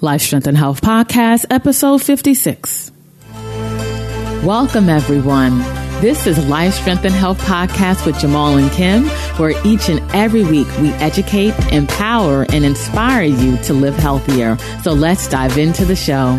Life Strength and Health Podcast, episode 56. Welcome, everyone. This is Life Strength and Health Podcast with Jamal and Kim, where each and every week we educate, empower, and inspire you to live healthier. So let's dive into the show.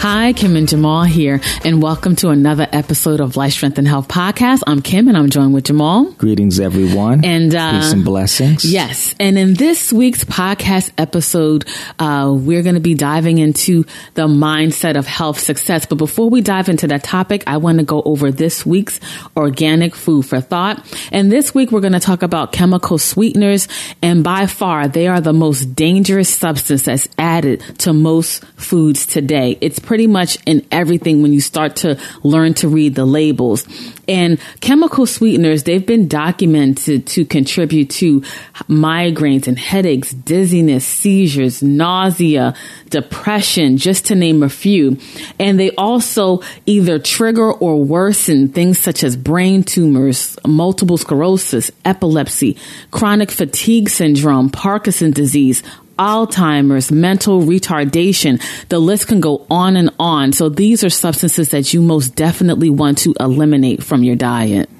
Hi, Kim and Jamal here, and welcome to another episode of Life Strength and Health Podcast. I'm Kim, and I'm joined with Jamal. Greetings, everyone, and uh, peace and blessings. Yes, and in this week's podcast episode, uh, we're going to be diving into the mindset of health success. But before we dive into that topic, I want to go over this week's organic food for thought. And this week, we're going to talk about chemical sweeteners, and by far, they are the most dangerous substance that's added to most foods today. It's pretty much in everything when you start to learn to read the labels. And chemical sweeteners, they've been documented to contribute to migraines and headaches, dizziness, seizures, nausea, depression, just to name a few. And they also either trigger or worsen things such as brain tumors, multiple sclerosis, epilepsy, chronic fatigue syndrome, Parkinson's disease, Alzheimer's, mental retardation. The list can go on and on. So these are substances that you most definitely want to eliminate from your diet.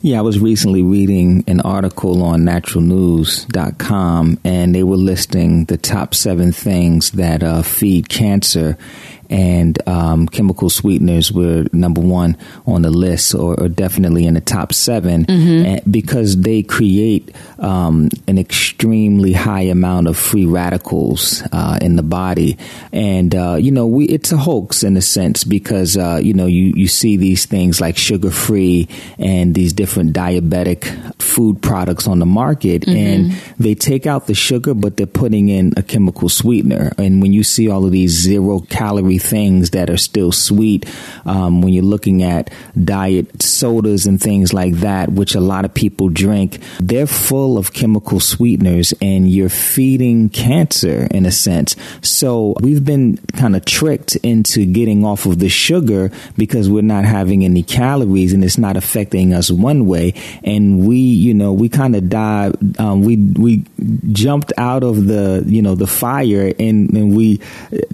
Yeah, I was recently reading an article on naturalnews.com and they were listing the top seven things that uh, feed cancer and um, chemical sweeteners were number one on the list, or, or definitely in the top 7 mm-hmm. because they create um, an extremely high amount of free radicals uh, in the body, and uh, you know we it's a hoax in a sense because uh, you know you you see these things like sugar free and these different diabetic food products on the market, mm-hmm. and they take out the sugar, but they're putting in a chemical sweetener, and when you see all of these zero calorie things that are still sweet. Um, when you're looking at diet sodas and things like that, which a lot of people drink, they're full of chemical sweeteners and you're feeding cancer in a sense. So we've been kind of tricked into getting off of the sugar because we're not having any calories and it's not affecting us one way. And we, you know, we kind of died, um, we, we jumped out of the, you know, the fire and, and we,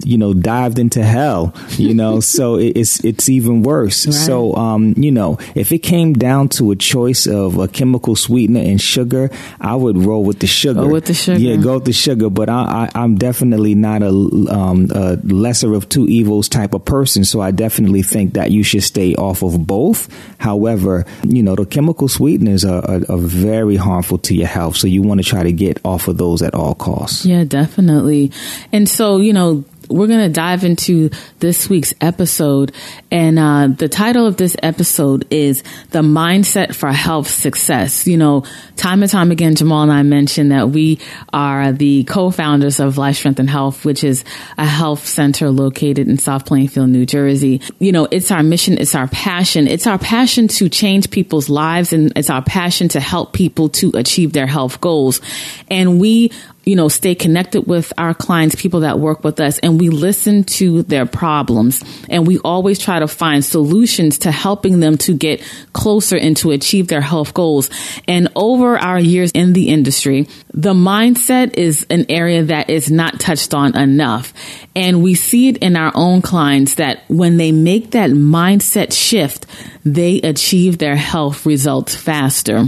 you know, dived into hell, you know, so it's, it's even worse. Right. So, um, you know, if it came down to a choice of a chemical sweetener and sugar, I would roll with the sugar. Go with the sugar. Yeah, go with the sugar. But I, I, am definitely not a, um, a lesser of two evils type of person. So I definitely think that you should stay off of both. However, you know, the chemical sweeteners are, are, are very harmful to your health. So you want to try to get off of those at all costs. Yeah, definitely. And so, you know, we're going to dive into this week's episode. And uh, the title of this episode is The Mindset for Health Success. You know, time and time again, Jamal and I mentioned that we are the co founders of Life Strength and Health, which is a health center located in South Plainfield, New Jersey. You know, it's our mission, it's our passion. It's our passion to change people's lives, and it's our passion to help people to achieve their health goals. And we you know, stay connected with our clients, people that work with us, and we listen to their problems. And we always try to find solutions to helping them to get closer and to achieve their health goals. And over our years in the industry, the mindset is an area that is not touched on enough. And we see it in our own clients that when they make that mindset shift, they achieve their health results faster.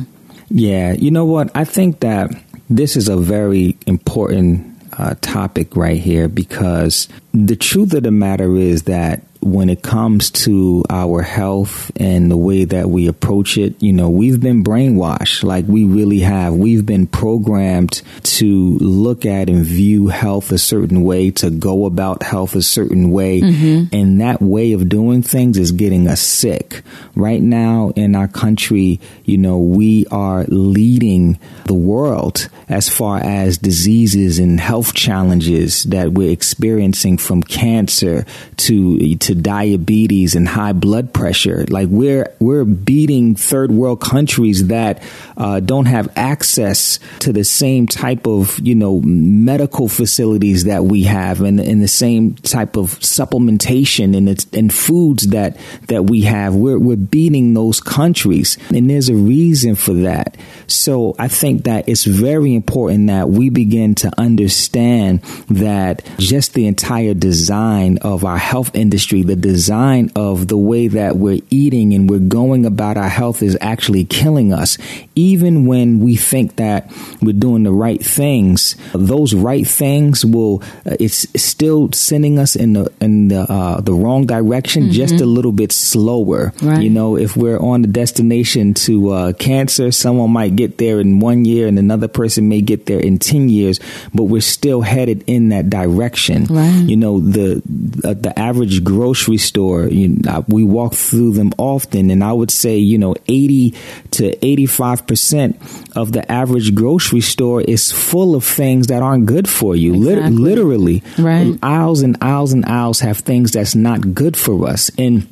Yeah. You know what? I think that this is a very important uh, topic right here because the truth of the matter is that when it comes to our health and the way that we approach it, you know, we've been brainwashed like we really have. We've been programmed to look at and view health a certain way, to go about health a certain way. Mm-hmm. And that way of doing things is getting us sick. Right now in our country, you know, we are leading the world as far as diseases and health challenges that we're experiencing from cancer to, to diabetes and high blood pressure. Like we're we're beating third world countries that uh, don't have access to the same type of you know medical facilities that we have, and, and the same type of supplementation and and foods that that we have. We're we're beating those countries, and there's a reason for that. So I think that it's very important that we begin to understand that just the entire design of our health industry, the design of the way that we're eating and we're going about our health is actually killing us. Even when we think that we're doing the right things, those right things will, uh, it's still sending us in the, in the, uh, the wrong direction mm-hmm. just a little bit slower. Right. You know, if we're on the destination to uh, cancer, someone might get there in one year and another person may get there in 10 years, but we're still headed in that direction. Right. You know, the, uh, the average grocery store, you know, we walk through them often and I would say, you know, 80 to 85% of the average grocery store is full of things that aren't good for you. Exactly. literally. Right. Aisles and aisles and aisles have things that's not good for us. And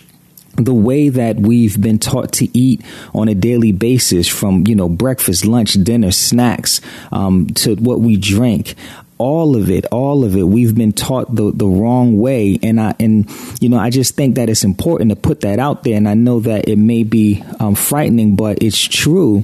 the way that we've been taught to eat on a daily basis from you know breakfast lunch dinner snacks um, to what we drink all of it all of it we've been taught the the wrong way and i and you know i just think that it's important to put that out there and i know that it may be um, frightening but it's true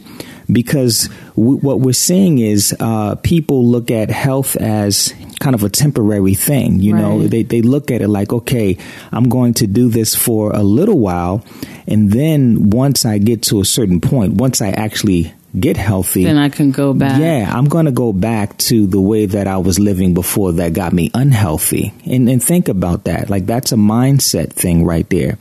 because w- what we're seeing is uh, people look at health as kind of a temporary thing. You right. know, they, they look at it like, okay, I'm going to do this for a little while. And then once I get to a certain point, once I actually get healthy, then I can go back. Yeah, I'm going to go back to the way that I was living before that got me unhealthy. And, and think about that. Like that's a mindset thing right there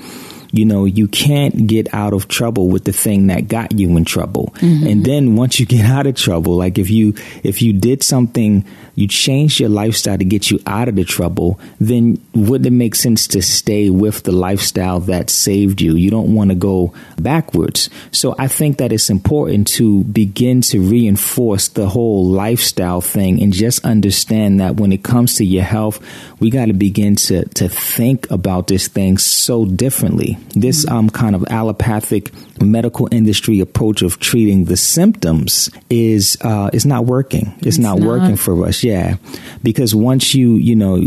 you know, you can't get out of trouble with the thing that got you in trouble. Mm-hmm. And then once you get out of trouble, like if you, if you did something you changed your lifestyle to get you out of the trouble, then wouldn't it make sense to stay with the lifestyle that saved you? You don't want to go backwards. So I think that it's important to begin to reinforce the whole lifestyle thing and just understand that when it comes to your health, we got to begin to, to think about this thing so differently. This um, kind of allopathic medical industry approach of treating the symptoms is uh, is not working. It's, it's not, not, working for us. Yeah, because once you you know,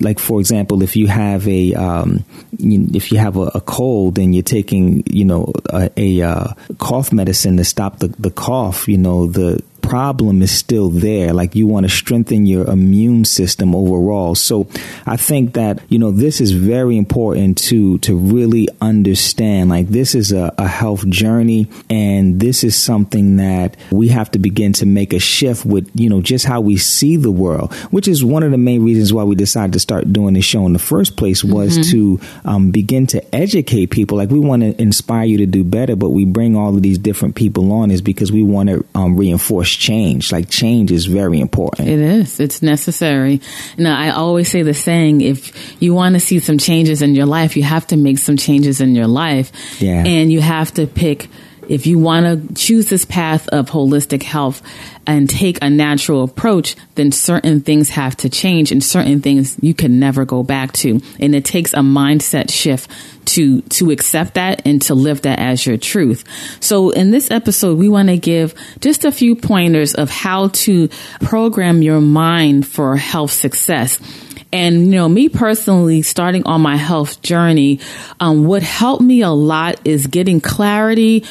like for example, if you have a um, if you have a, a, cold and you're taking you know a, a uh, cough medicine to stop the, the cough, you know the problem is still there. Like you want to strengthen your immune system overall. So I think that, you know, this is very important to, to really understand. Like this is a, a health journey and this is something that we have to begin to make a shift with, you know, just how we see the world, which is one of the main reasons why we decided to start doing this show in the first place was mm-hmm. to um, begin to educate people. Like we want to inspire you to do better, but we bring all of these different people on is because we want to um, reinforce change. Like change is very important. It is. It's necessary. Now, I always say the saying, if you want to see some changes in your life, you have to make some changes in your life. Yeah. And you have to pick if you want to choose this path of holistic health and take a natural approach, then certain things have to change and certain things you can never go back to. And it takes a mindset shift to, to accept that and to live that as your truth. So in this episode, we want to give just a few pointers of how to program your mind for health success. And, you know, me personally, starting on my health journey, um, what helped me a lot is getting clarity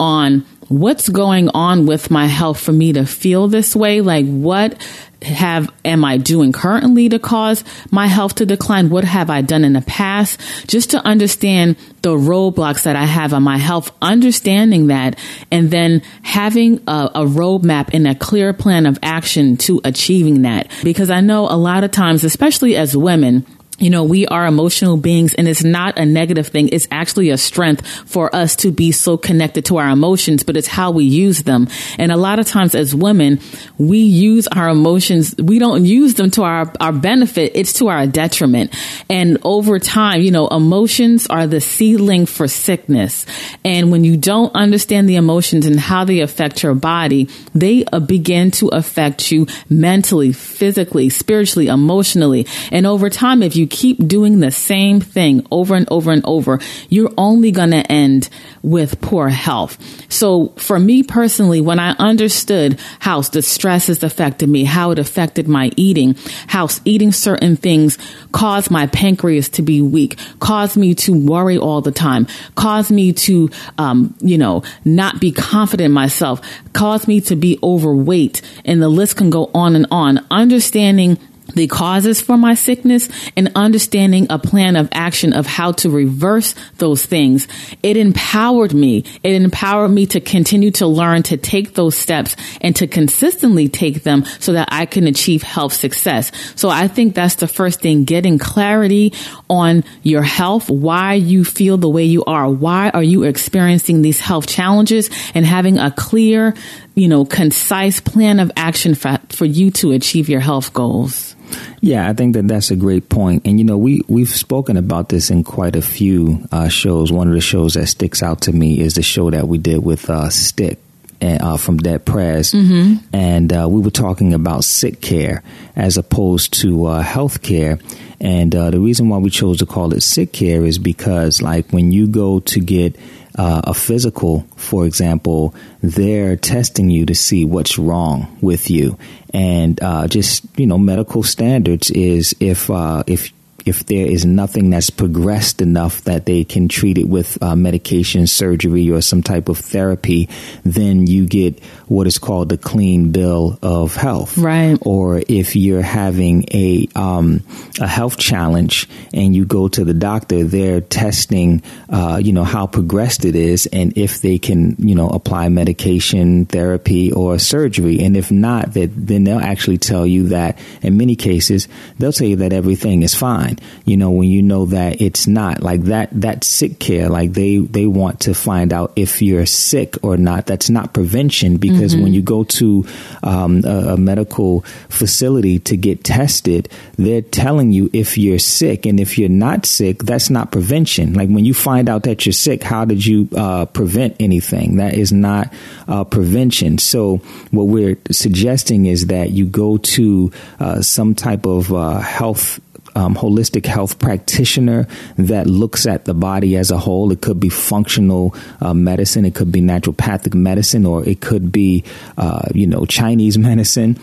on what's going on with my health for me to feel this way. Like what have, am I doing currently to cause my health to decline? What have I done in the past? Just to understand the roadblocks that I have on my health, understanding that and then having a, a roadmap and a clear plan of action to achieving that. Because I know a lot of times, especially as women, you know, we are emotional beings and it's not a negative thing. It's actually a strength for us to be so connected to our emotions, but it's how we use them. And a lot of times as women, we use our emotions. We don't use them to our, our benefit. It's to our detriment. And over time, you know, emotions are the ceiling for sickness. And when you don't understand the emotions and how they affect your body, they uh, begin to affect you mentally, physically, spiritually, emotionally. And over time, if you you keep doing the same thing over and over and over, you're only going to end with poor health. So for me personally, when I understood how the stress has affected me, how it affected my eating, how eating certain things caused my pancreas to be weak, caused me to worry all the time, caused me to, um, you know, not be confident in myself, caused me to be overweight, and the list can go on and on. Understanding the causes for my sickness and understanding a plan of action of how to reverse those things. It empowered me. It empowered me to continue to learn to take those steps and to consistently take them so that I can achieve health success. So I think that's the first thing, getting clarity on your health, why you feel the way you are. Why are you experiencing these health challenges and having a clear, you know, concise plan of action for, for you to achieve your health goals. Yeah, I think that that's a great point. And you know, we we've spoken about this in quite a few uh, shows. One of the shows that sticks out to me is the show that we did with uh, Stic. Uh, from Dead Prez, mm-hmm. and uh, we were talking about sick care as opposed to uh, health care. And uh, the reason why we chose to call it sick care is because, like, when you go to get uh, a physical, for example, they're testing you to see what's wrong with you, and uh, just you know, medical standards is if uh, if if there is nothing that's progressed enough that they can treat it with uh, medication, surgery, or some type of therapy, then you get what is called the clean bill of health. Right. Or if you're having a um, a health challenge and you go to the doctor, they're testing, uh, you know, how progressed it is, and if they can, you know, apply medication, therapy, or surgery. And if not, that then they'll actually tell you that in many cases they'll tell you that everything is fine you know, when you know that it's not like that, that sick care, like they, they want to find out if you're sick or not. That's not prevention because mm-hmm. when you go to um, a, a medical facility to get tested, they're telling you if you're sick. And if you're not sick, that's not prevention. Like when you find out that you're sick, how did you uh, prevent anything? That is not uh, prevention. So what we're suggesting is that you go to uh, some type of uh, health um, holistic health practitioner that looks at the body as a whole. It could be functional uh, medicine, it could be naturopathic medicine, or it could be, uh, you know, Chinese medicine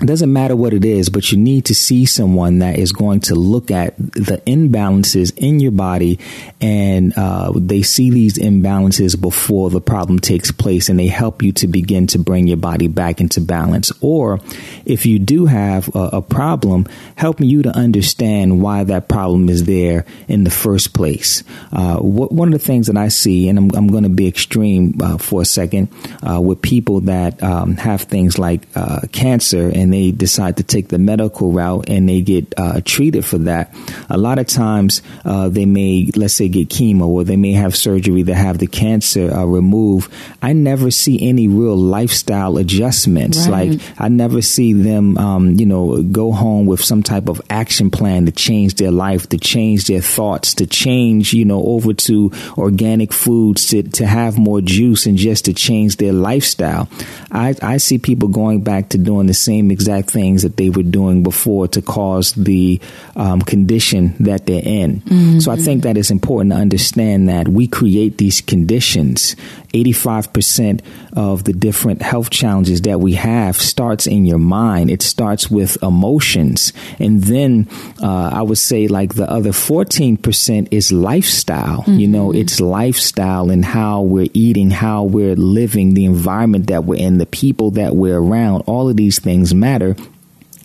it doesn't matter what it is, but you need to see someone that is going to look at the imbalances in your body and uh, they see these imbalances before the problem takes place and they help you to begin to bring your body back into balance. Or if you do have a, a problem, helping you to understand why that problem is there in the first place. Uh, what, one of the things that I see, and I'm, I'm going to be extreme uh, for a second, uh, with people that um, have things like uh, cancer and and they decide to take the medical route and they get uh, treated for that, a lot of times uh, they may, let's say, get chemo or they may have surgery to have the cancer uh, removed. I never see any real lifestyle adjustments. Right. Like I never see them, um, you know, go home with some type of action plan to change their life, to change their thoughts, to change, you know, over to organic foods, to, to have more juice and just to change their lifestyle. I, I see people going back to doing the same exact things that they were doing before to cause the um, condition that they're in. Mm-hmm. So I think that it's important to understand that we create these conditions. 85% of the different health challenges that we have starts in your mind. It starts with emotions. And then uh, I would say like the other 14% is lifestyle. Mm-hmm. You know, mm-hmm. it's lifestyle and how we're eating, how we're living, the environment that we're in, the people that we're around. All of these things matter matter.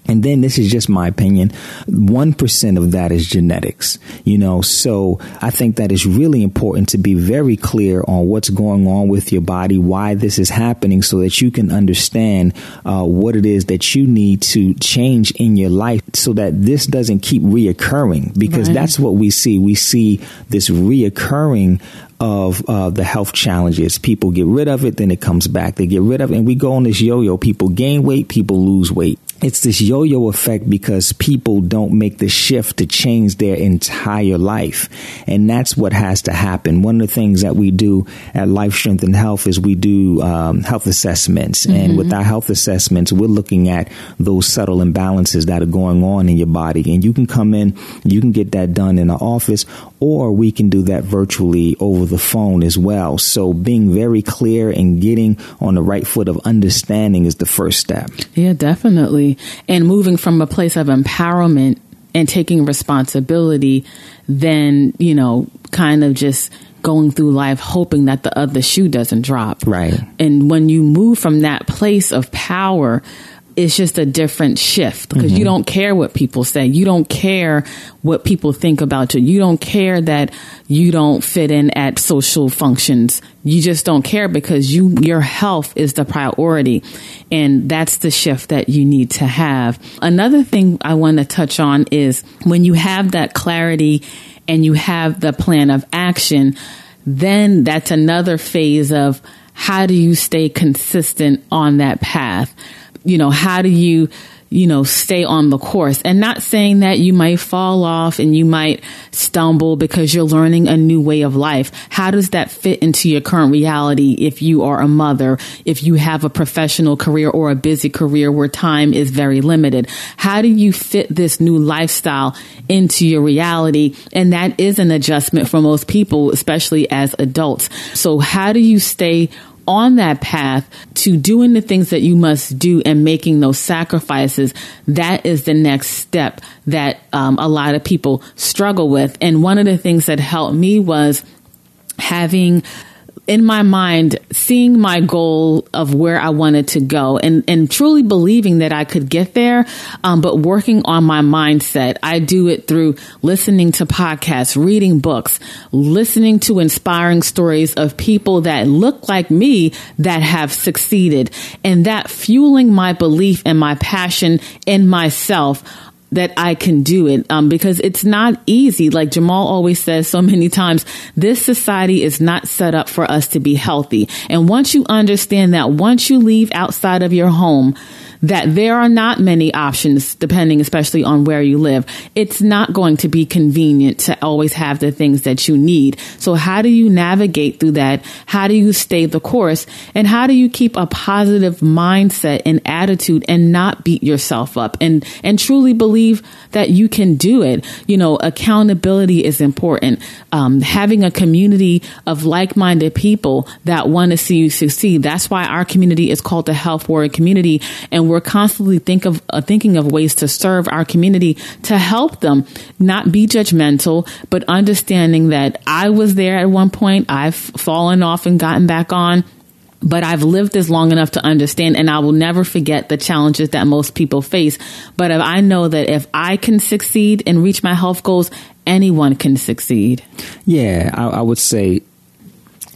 And then this is just my opinion. 1% of that is genetics, you know, so I think that is really important to be very clear on what's going on with your body, why this is happening so that you can understand uh, what it is that you need to change in your life so that this doesn't keep reoccurring because right. that's what we see. We see this reoccurring of uh, the health challenges. People get rid of it, then it comes back. They get rid of it, and we go on this yo-yo. People gain weight, people lose weight. It's this yo-yo effect because people don't make the shift to change their entire life. And that's what has to happen. One of the things that we do at Life Strength and Health is we do um, health assessments. Mm-hmm. And with our health assessments, we're looking at those subtle imbalances that are going on in your body. And you can come in, you can get that done in the office, or we can do that virtually over the phone as well. So being very clear and getting on the right foot of understanding is the first step. Yeah, definitely. And moving from a place of empowerment and taking responsibility than, you know, kind of just going through life hoping that the other shoe doesn't drop. Right. And when you move from that place of power, it's just a different shift because mm-hmm. you don't care what people say. You don't care what people think about you. You don't care that you don't fit in at social functions. You just don't care because you, your health is the priority. And that's the shift that you need to have. Another thing I want to touch on is when you have that clarity and you have the plan of action, then that's another phase of how do you stay consistent on that path? You know, how do you, you know, stay on the course and not saying that you might fall off and you might stumble because you're learning a new way of life. How does that fit into your current reality if you are a mother, if you have a professional career or a busy career where time is very limited? How do you fit this new lifestyle into your reality? And that is an adjustment for most people, especially as adults. So how do you stay on that path to doing the things that you must do and making those sacrifices, that is the next step that um, a lot of people struggle with. And one of the things that helped me was having in my mind, seeing my goal of where I wanted to go and, and truly believing that I could get there, um, but working on my mindset. I do it through listening to podcasts, reading books, listening to inspiring stories of people that look like me that have succeeded and that fueling my belief and my passion in myself that I can do it um, because it's not easy. Like Jamal always says so many times, this society is not set up for us to be healthy. And once you understand that, once you leave outside of your home, that there are not many options depending especially on where you live. It's not going to be convenient to always have the things that you need. So how do you navigate through that? How do you stay the course? And how do you keep a positive mindset and attitude and not beat yourself up and, and truly believe that you can do it? You know, accountability is important. Um, having a community of like-minded people that want to see you succeed. That's why our community is called the Health Warrior Community. And we're we're constantly think of uh, thinking of ways to serve our community to help them not be judgmental, but understanding that I was there at one point. I've fallen off and gotten back on but I've lived this long enough to understand and I will never forget the challenges that most people face. But if I know that if I can succeed and reach my health goals, anyone can succeed. Yeah, I, I would say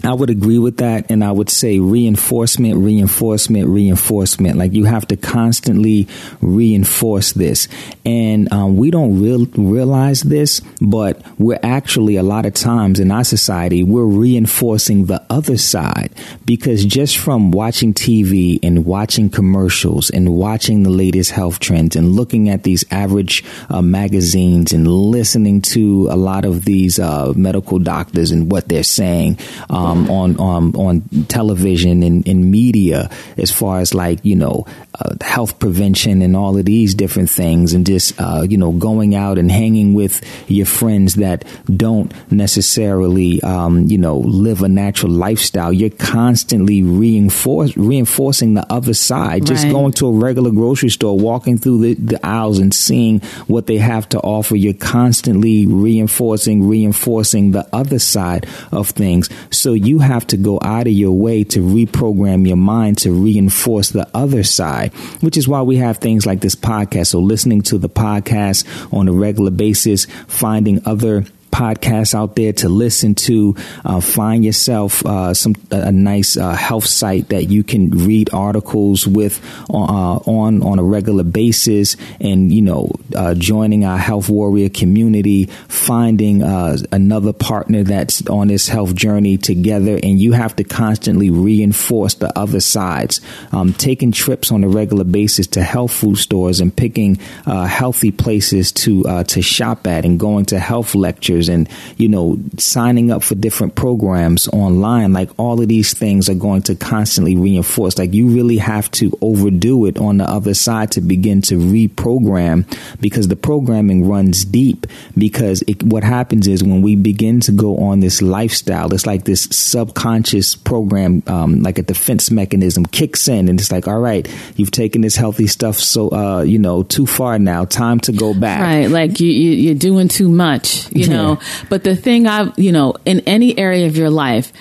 I would agree with that. And I would say reinforcement, reinforcement, reinforcement. Like you have to constantly reinforce this. And um, we don't real, realize this, but we're actually a lot of times in our society, we're reinforcing the other side because just from watching TV and watching commercials and watching the latest health trends and looking at these average uh, magazines and listening to a lot of these uh, medical doctors and what they're saying, um, um, on on on television and in media as far as like you know uh, health prevention and all of these different things, and just uh, you know going out and hanging with your friends that don't necessarily um, you know live a natural lifestyle. You're constantly reinforce, reinforcing the other side. Just right. going to a regular grocery store, walking through the, the aisles and seeing what they have to offer. You're constantly reinforcing, reinforcing the other side of things. So you have to go out of your way to reprogram your mind to reinforce the other side, which is why we have things like this podcast. So listening to the podcast on a regular basis, finding other podcasts out there to listen to. Uh, find yourself uh, some a nice uh, health site that you can read articles with uh, on on a regular basis, and you know, uh, joining our health warrior community, finding uh, another partner that's on this health journey together, and you have to constantly reinforce the other sides. Um, taking trips on a regular basis to health food stores and picking healthy places to to shop at, and going to health lectures and, you know, signing up for different programs online, like all of these things are going to constantly reinforce. Like you really have to overdo it on the other side to begin to reprogram because the programming runs deep because it, what happens is when we begin to go on this lifestyle, it's like this subconscious program, um, like a defense mechanism kicks in and it's like, all right, you've taken this healthy stuff so, uh, you know, too far now, time to go back. Right. Like you, you, you're doing too much, you know, but the thing I've, you know, in any area of your life,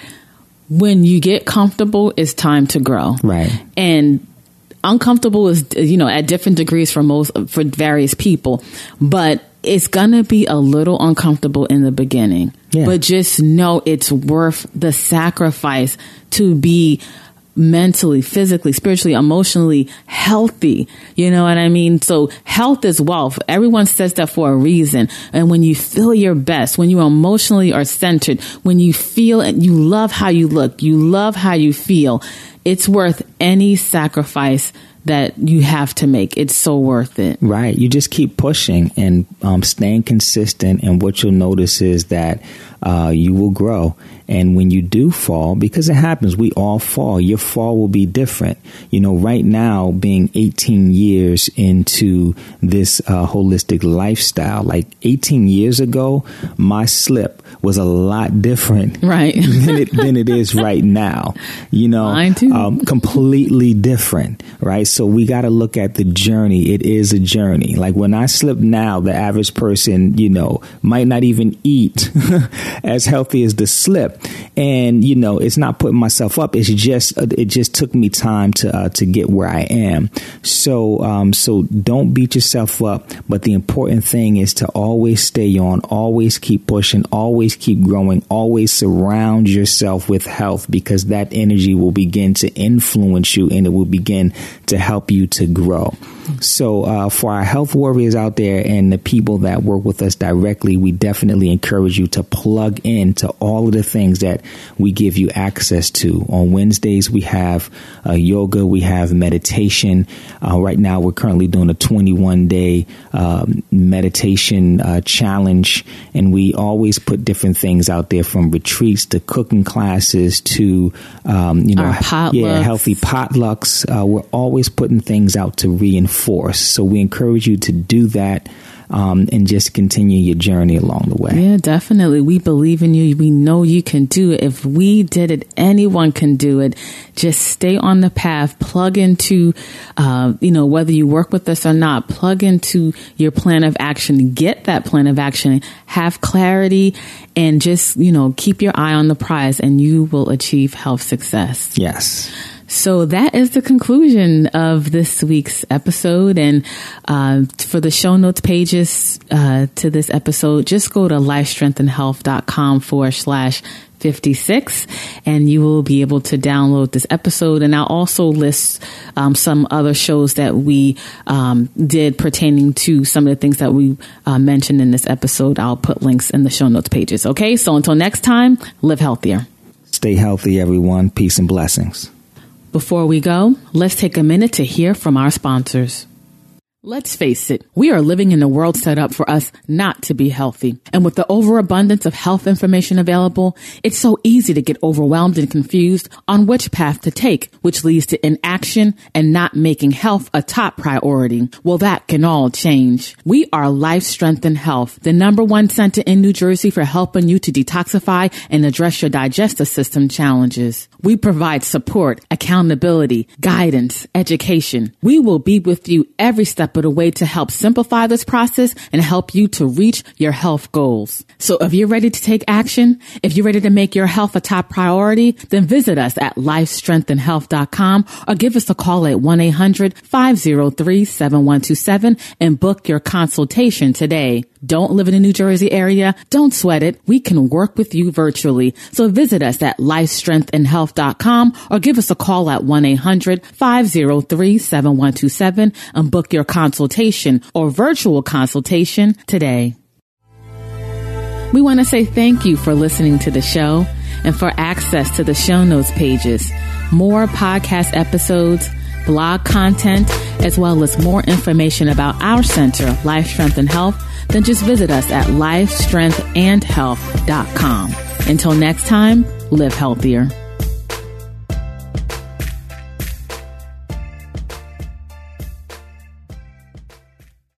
when you get comfortable, it's time to grow. Right. And uncomfortable is, you know, at different degrees for most, for various people, but it's gonna be a little uncomfortable in the beginning. Yeah. But just know it's worth the sacrifice to be mentally, physically, spiritually, emotionally healthy. You know what I mean? So health is wealth. Everyone says that for a reason. And when you feel your best, when you emotionally are centered, when you feel and you love how you look, you love how you feel, it's worth any sacrifice that you have to make. It's so worth it. Right. You just keep pushing and um, staying consistent. And what you'll notice is that uh, you will grow. And when you do fall, because it happens, we all fall. Your fall will be different. You know, right now, being 18 years into this uh, holistic lifestyle, like 18 years ago, my slip was a lot different, right, than it than it is right now. You know, Mine too. Um, completely different, right? So we got to look at the journey. It is a journey. Like when I slip now, the average person, you know, might not even eat as healthy as the slip. And, you know, it's not putting myself up. It's just, it just took me time to, uh, to get where I am. So, um, so don't beat yourself up. But the important thing is to always stay on, always keep pushing, always keep growing, always surround yourself with health because that energy will begin to influence you and it will begin to help you to grow. So, uh, for our health warriors out there and the people that work with us directly, we definitely encourage you to plug in to all of the things that we give you access to. On Wednesdays, we have uh, yoga, we have meditation. Uh, right now, we're currently doing a 21 day um, meditation uh, challenge, and we always put different things out there from retreats to cooking classes to, um, you know, yeah, healthy potlucks. Uh, we're always putting things out to reinforce. So we encourage you to do that. Um, and just continue your journey along the way. Yeah, definitely. We believe in you. We know you can do it. If we did it, anyone can do it. Just stay on the path, plug into, uh, you know, whether you work with us or not, plug into your plan of action, get that plan of action, have clarity, and just, you know, keep your eye on the prize and you will achieve health success. Yes. So that is the conclusion of this week's episode. And uh, for the show notes pages uh, to this episode, just go to lifestrengthandhealth.com forward slash 56 and you will be able to download this episode. And i'll also list um, some other shows that we um, did pertaining to some of the things that we uh, mentioned in this episode. I'll put links in the show notes pages. Okay? So until next time live healthier. Stay healthy everyone. Peace and blessings before we go, let's take a minute to hear from our sponsors. Let's face it, we are living in a world set up for us not to be healthy. And with the overabundance of health information available, it's so easy to get overwhelmed and confused on which path to take, which leads to inaction and not making health a top priority. Well, that can all change. We are Life Strength and Health, the number one center in New Jersey for helping you to detoxify and address your digestive system challenges. We provide support, accountability, guidance, education. We will be with you every step but a way to help simplify this process and help you to reach your health goals. So if you're ready to take action, if you're ready to make your health a top priority, then visit us at lifestrengthandhealth.com or give us a call at 1-800-503-7127 and book your consultation today. Don't live in the New Jersey area? Don't sweat it. We can work with you virtually. So visit us at lifestrengthandhealth.com or give us a call at 1-800-503-7127 and book your consultation or virtual consultation today. We want to say thank you for listening to the show and for access to the show notes pages, more podcast episodes, blog content, as well as more information about our center, Life Strength and Health, then just visit us at lifestrengthandhealth.com. Until next time, live healthier.